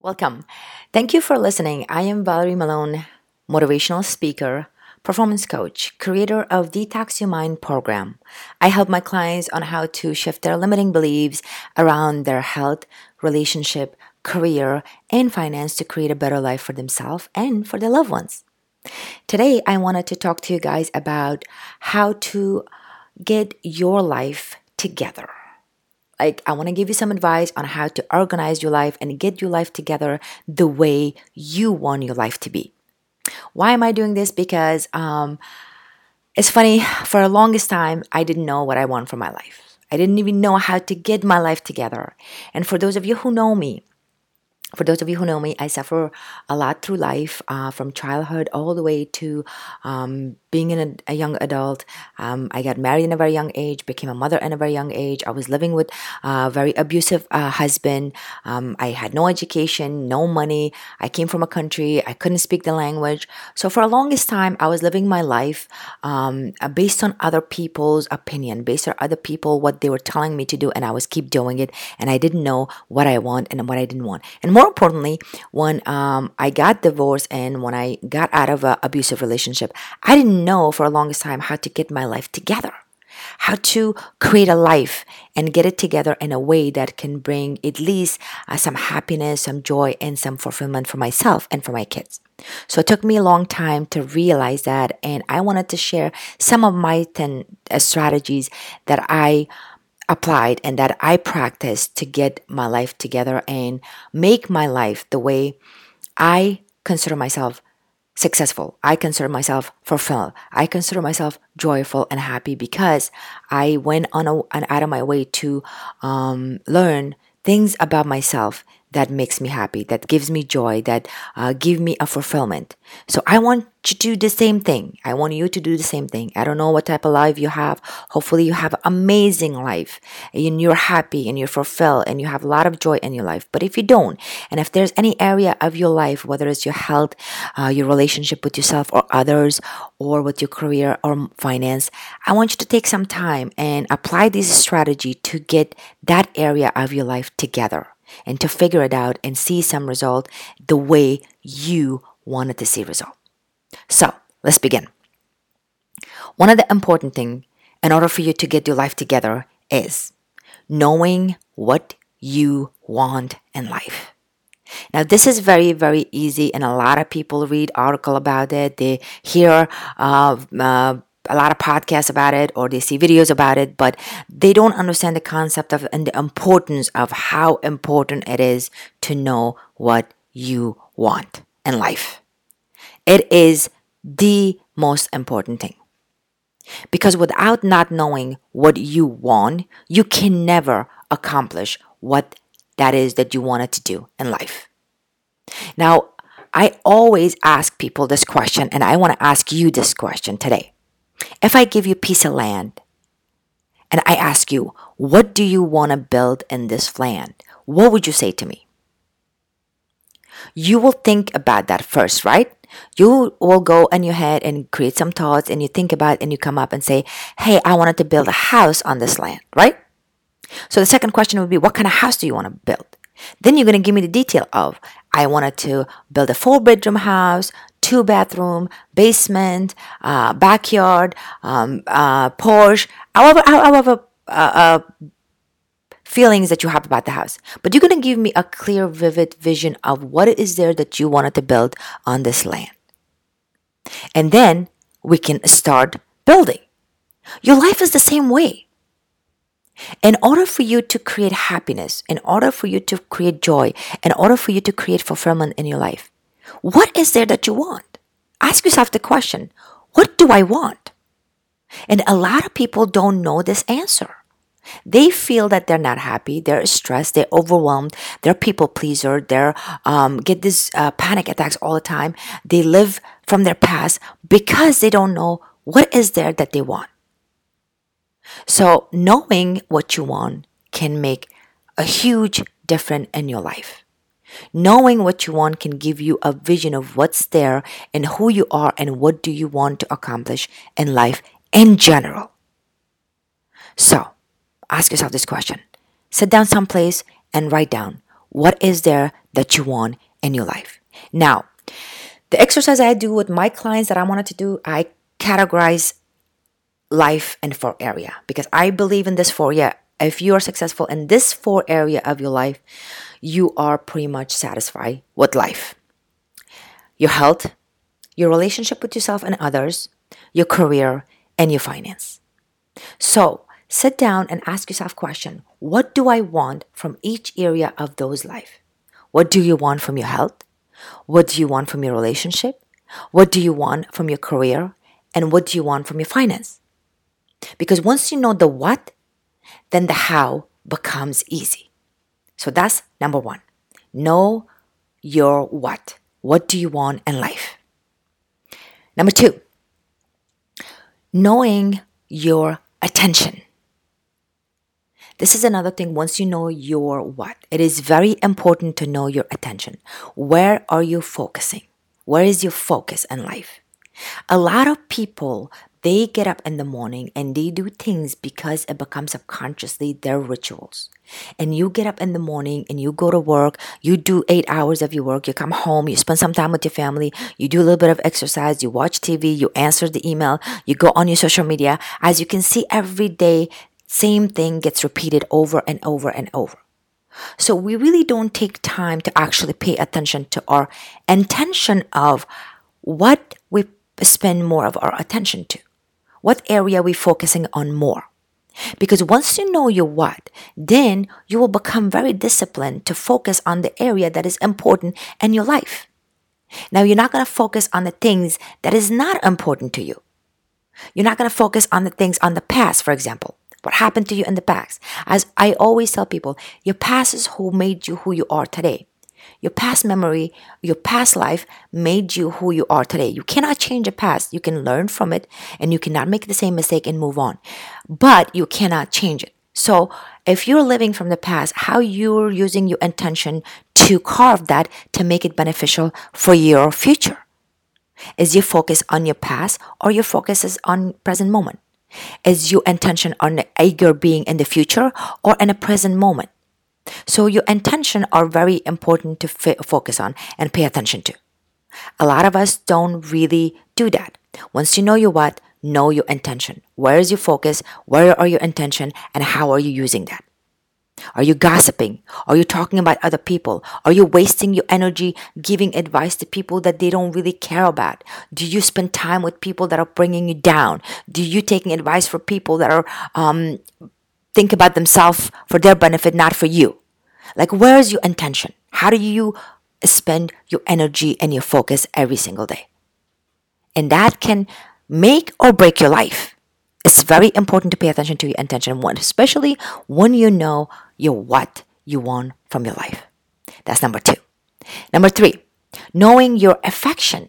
Welcome. Thank you for listening. I am Valerie Malone, motivational speaker, performance coach, creator of Detox Your Mind program. I help my clients on how to shift their limiting beliefs around their health, relationship, career, and finance to create a better life for themselves and for their loved ones. Today, I wanted to talk to you guys about how to get your life together. Like, I want to give you some advice on how to organize your life and get your life together the way you want your life to be. Why am I doing this? Because um, it's funny, for the longest time, I didn't know what I want for my life. I didn't even know how to get my life together. And for those of you who know me, for those of you who know me, I suffer a lot through life, uh, from childhood all the way to um, being a, a young adult. Um, I got married in a very young age, became a mother in a very young age. I was living with a very abusive uh, husband. Um, I had no education, no money. I came from a country I couldn't speak the language. So for the longest time, I was living my life um, uh, based on other people's opinion, based on other people what they were telling me to do, and I was keep doing it, and I didn't know what I want and what I didn't want. And more importantly, when um, I got divorced and when I got out of an abusive relationship, I didn't know for a longest time how to get my life together. How to create a life and get it together in a way that can bring at least uh, some happiness, some joy, and some fulfillment for myself and for my kids. So it took me a long time to realize that, and I wanted to share some of my 10 uh, strategies that I applied and that I practiced to get my life together and make my life the way I consider myself successful. I consider myself fulfilled. I consider myself joyful and happy because I went on a, out of my way to um, learn things about myself that makes me happy, that gives me joy, that uh, give me a fulfillment. So I want you to do the same thing. I want you to do the same thing. I don't know what type of life you have. Hopefully you have amazing life and you're happy and you're fulfilled and you have a lot of joy in your life. But if you don't, and if there's any area of your life, whether it's your health, uh, your relationship with yourself or others, or with your career or finance, I want you to take some time and apply this strategy to get that area of your life together and to figure it out and see some result the way you wanted to see result. So let's begin. One of the important thing in order for you to get your life together is knowing what you want in life. Now, this is very, very easy, and a lot of people read article about it. They hear uh, uh, a lot of podcasts about it or they see videos about it, but they don't understand the concept of and the importance of how important it is to know what you want in life. It is the most important thing. Because without not knowing what you want, you can never accomplish what that is that you wanted to do in life. Now, I always ask people this question, and I want to ask you this question today. If I give you a piece of land and I ask you, what do you want to build in this land? What would you say to me? You will think about that first, right? You will go in your head and create some thoughts and you think about it and you come up and say, Hey, I wanted to build a house on this land, right? So the second question would be, What kind of house do you want to build? Then you're going to give me the detail of, I wanted to build a four bedroom house, two bathroom, basement, uh, backyard, um, uh, porch, however, however, uh, uh, feelings that you have about the house. But you're going to give me a clear, vivid vision of what it is there that you wanted to build on this land. And then we can start building. Your life is the same way. In order for you to create happiness, in order for you to create joy, in order for you to create fulfillment in your life, what is there that you want? Ask yourself the question what do I want? And a lot of people don't know this answer. They feel that they're not happy, they're stressed, they're overwhelmed, they're people pleaser, they're um, get these uh, panic attacks all the time. They live from their past because they don't know what is there that they want. So knowing what you want can make a huge difference in your life. Knowing what you want can give you a vision of what's there and who you are and what do you want to accomplish in life in general. So, ask yourself this question. Sit down someplace and write down What is there that you want in your life? Now, the exercise I do with my clients that I wanted to do, I categorize life in four area because I believe in this four. Yeah, if you are successful in this four area of your life, you are pretty much satisfied with life. Your health, your relationship with yourself and others, your career, and your finance. So sit down and ask yourself question, what do I want from each area of those life? What do you want from your health? What do you want from your relationship? What do you want from your career? And what do you want from your finance? Because once you know the what, then the how becomes easy. So that's number one. Know your what. What do you want in life? Number two, knowing your attention. This is another thing once you know your what, it is very important to know your attention. Where are you focusing? Where is your focus in life? A lot of people they get up in the morning and they do things because it becomes subconsciously their rituals. And you get up in the morning and you go to work, you do eight hours of your work, you come home, you spend some time with your family, you do a little bit of exercise, you watch TV, you answer the email, you go on your social media. As you can see, every day, same thing gets repeated over and over and over. So we really don't take time to actually pay attention to our intention of what we spend more of our attention to. What area are we focusing on more? Because once you know your what, then you will become very disciplined to focus on the area that is important in your life. Now, you're not going to focus on the things that is not important to you. You're not going to focus on the things on the past, for example. What happened to you in the past? As I always tell people, your past is who made you who you are today. Your past memory, your past life made you who you are today. You cannot change the past. You can learn from it and you cannot make the same mistake and move on. But you cannot change it. So if you're living from the past, how you're using your intention to carve that to make it beneficial for your future. Is your focus on your past or your focus is on present moment? Is your intention on the eager being in the future or in a present moment? So your intention are very important to f- focus on and pay attention to. A lot of us don't really do that. Once you know your what, know your intention. Where is your focus? Where are your intention? And how are you using that? Are you gossiping? Are you talking about other people? Are you wasting your energy giving advice to people that they don't really care about? Do you spend time with people that are bringing you down? Do you taking advice for people that are um, think about themselves for their benefit, not for you. Like, where is your intention? How do you spend your energy and your focus every single day? And that can make or break your life. It's very important to pay attention to your intention, one, especially when you know your what you want from your life. That's number two. Number three, knowing your affection.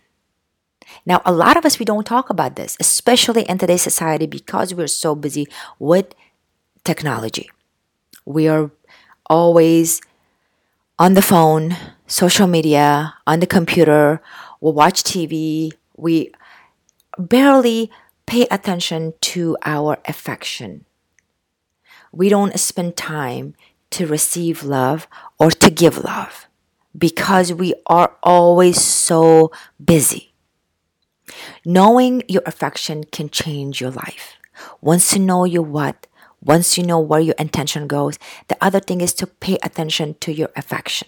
Now, a lot of us, we don't talk about this, especially in today's society because we're so busy with technology. We are always on the phone, social media, on the computer, we watch TV, we barely pay attention to our affection. We don't spend time to receive love or to give love because we are always so busy. Knowing your affection can change your life. Once you know your what, once you know where your intention goes, the other thing is to pay attention to your affection.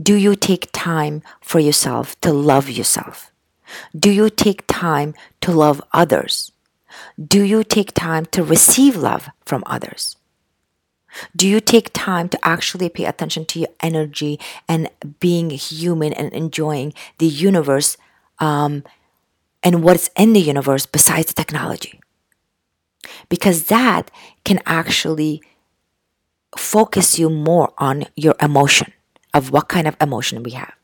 Do you take time for yourself to love yourself? Do you take time to love others? Do you take time to receive love from others? Do you take time to actually pay attention to your energy and being human and enjoying the universe um, and what's in the universe besides technology? Because that can actually focus you more on your emotion of what kind of emotion we have.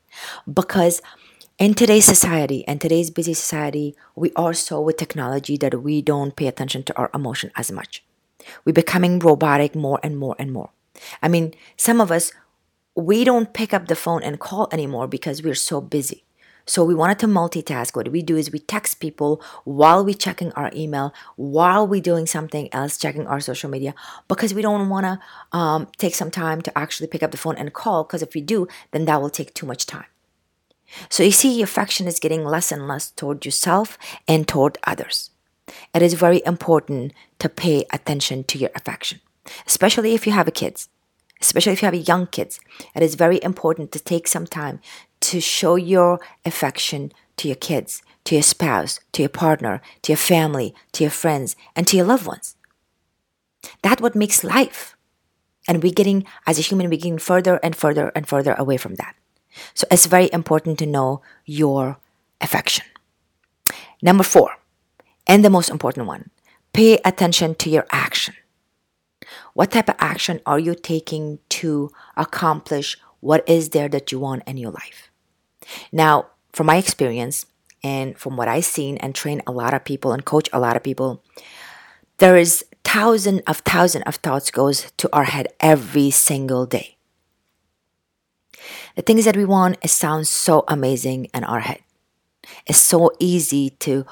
Because in today's society and today's busy society, we are so with technology that we don't pay attention to our emotion as much. We're becoming robotic more and more and more. I mean, some of us, we don't pick up the phone and call anymore because we're so busy. So we wanted to multitask. What we do is we text people while we're checking our email, while we're doing something else, checking our social media, because we don't want to um, take some time to actually pick up the phone and call. Because if we do, then that will take too much time. So you see, your affection is getting less and less toward yourself and toward others. It is very important to pay attention to your affection, especially if you have kids especially if you have young kids, it is very important to take some time to show your affection to your kids, to your spouse, to your partner, to your family, to your friends, and to your loved ones. That's what makes life. And we're getting, as a human, we're getting further and further and further away from that. So it's very important to know your affection. Number four, and the most important one, pay attention to your action. What type of action are you taking to accomplish what is there that you want in your life? Now, from my experience and from what I've seen and train a lot of people and coach a lot of people, there is thousand of thousand of thoughts goes to our head every single day. The things that we want, it sounds so amazing in our head. It's so easy to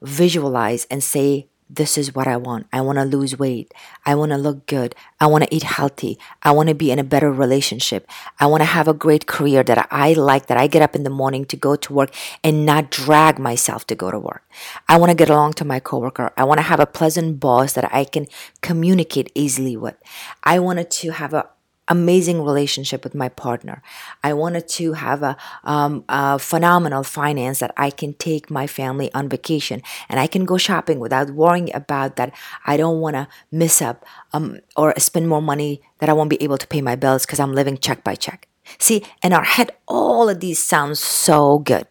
visualize and say this is what I want. I want to lose weight. I want to look good. I want to eat healthy. I want to be in a better relationship. I want to have a great career that I like, that I get up in the morning to go to work and not drag myself to go to work. I want to get along to my coworker. I want to have a pleasant boss that I can communicate easily with. I wanted to have a amazing relationship with my partner. I wanted to have a, um, a, phenomenal finance that I can take my family on vacation and I can go shopping without worrying about that. I don't want to miss up um, or spend more money that I won't be able to pay my bills because I'm living check by check. See, in our head, all of these sounds so good.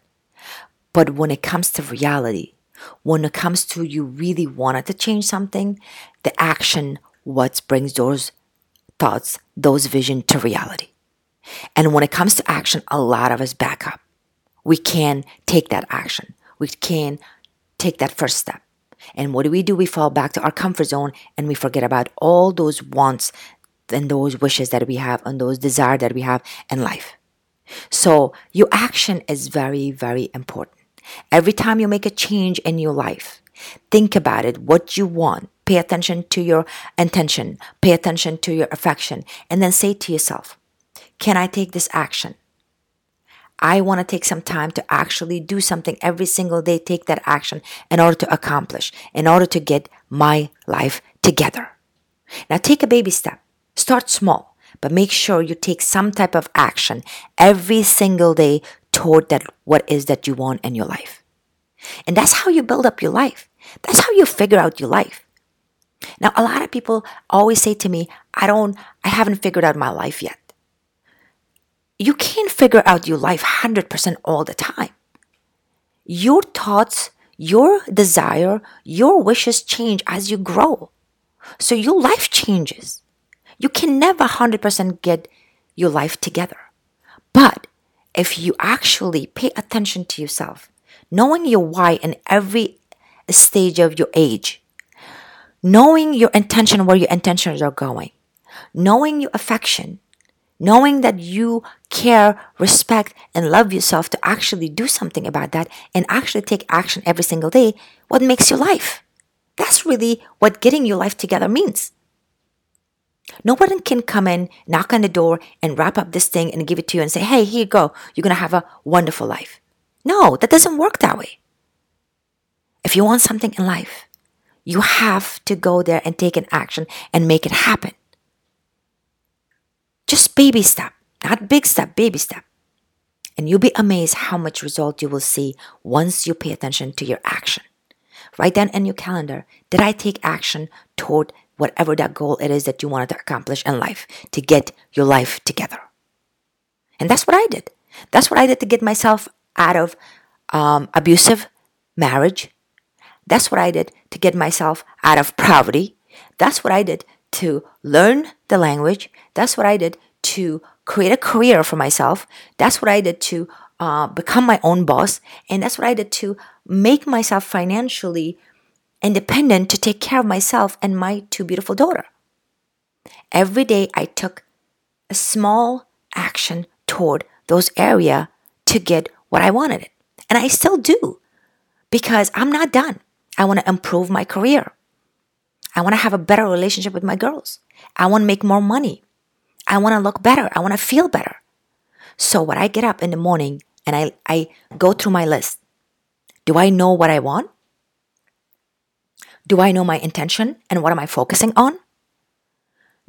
But when it comes to reality, when it comes to you really wanted to change something, the action what brings those thoughts, those vision to reality. And when it comes to action, a lot of us back up. We can take that action. We can take that first step. And what do we do? We fall back to our comfort zone and we forget about all those wants and those wishes that we have and those desires that we have in life. So your action is very, very important. Every time you make a change in your life, think about it, what you want, Pay attention to your intention. Pay attention to your affection. And then say to yourself, can I take this action? I want to take some time to actually do something every single day, take that action in order to accomplish, in order to get my life together. Now take a baby step. Start small, but make sure you take some type of action every single day toward that what is that you want in your life. And that's how you build up your life. That's how you figure out your life. Now, a lot of people always say to me, I don't, I haven't figured out my life yet. You can't figure out your life 100% all the time. Your thoughts, your desire, your wishes change as you grow. So your life changes. You can never 100% get your life together. But if you actually pay attention to yourself, knowing your why in every stage of your age, knowing your intention, where your intentions are going, knowing your affection, knowing that you care, respect, and love yourself to actually do something about that and actually take action every single day, what makes your life? That's really what getting your life together means. No one can come in, knock on the door, and wrap up this thing and give it to you and say, hey, here you go. You're going to have a wonderful life. No, that doesn't work that way. If you want something in life, you have to go there and take an action and make it happen. Just baby step, not big step, baby step. And you'll be amazed how much result you will see once you pay attention to your action. Write down in your calendar, did I take action toward whatever that goal it is that you wanted to accomplish in life to get your life together? And that's what I did. That's what I did to get myself out of um, abusive marriage, that's what I did to get myself out of poverty. That's what I did to learn the language. That's what I did to create a career for myself. That's what I did to uh, become my own boss. And that's what I did to make myself financially independent to take care of myself and my two beautiful daughter. Every day I took a small action toward those area to get what I wanted. And I still do because I'm not done. I want to improve my career. I want to have a better relationship with my girls. I want to make more money. I want to look better. I want to feel better. So when I get up in the morning and I, I go through my list, do I know what I want? Do I know my intention and what am I focusing on?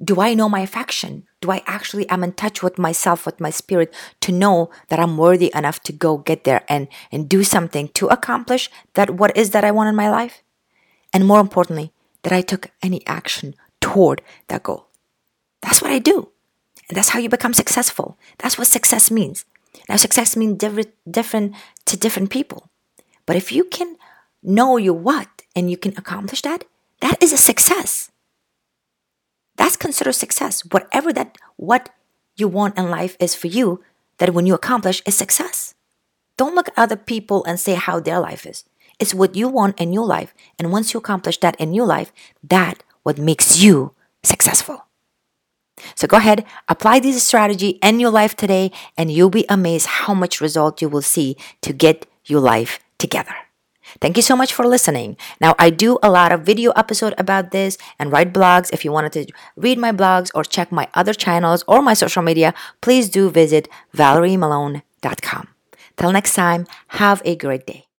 Do I know my affection? Do I actually am in touch with myself, with my spirit to know that I'm worthy enough to go get there and, and do something to accomplish that what is that I want in my life? And more importantly, that I took any action toward that goal. That's what I do. And that's how you become successful. That's what success means. Now, success means different, different to different people. But if you can know your what and you can accomplish that, that is a success. That's considered success. Whatever that what you want in life is for you, that when you accomplish is success. Don't look at other people and say how their life is. It's what you want in your life. And once you accomplish that in your life, that what makes you successful. So go ahead, apply this strategy in your life today, and you'll be amazed how much result you will see to get your life together. Thank you so much for listening. Now, I do a lot of video episode about this and write blogs. If you wanted to read my blogs or check my other channels or my social media, please do visit valeriemalone.com. Till next time, have a great day.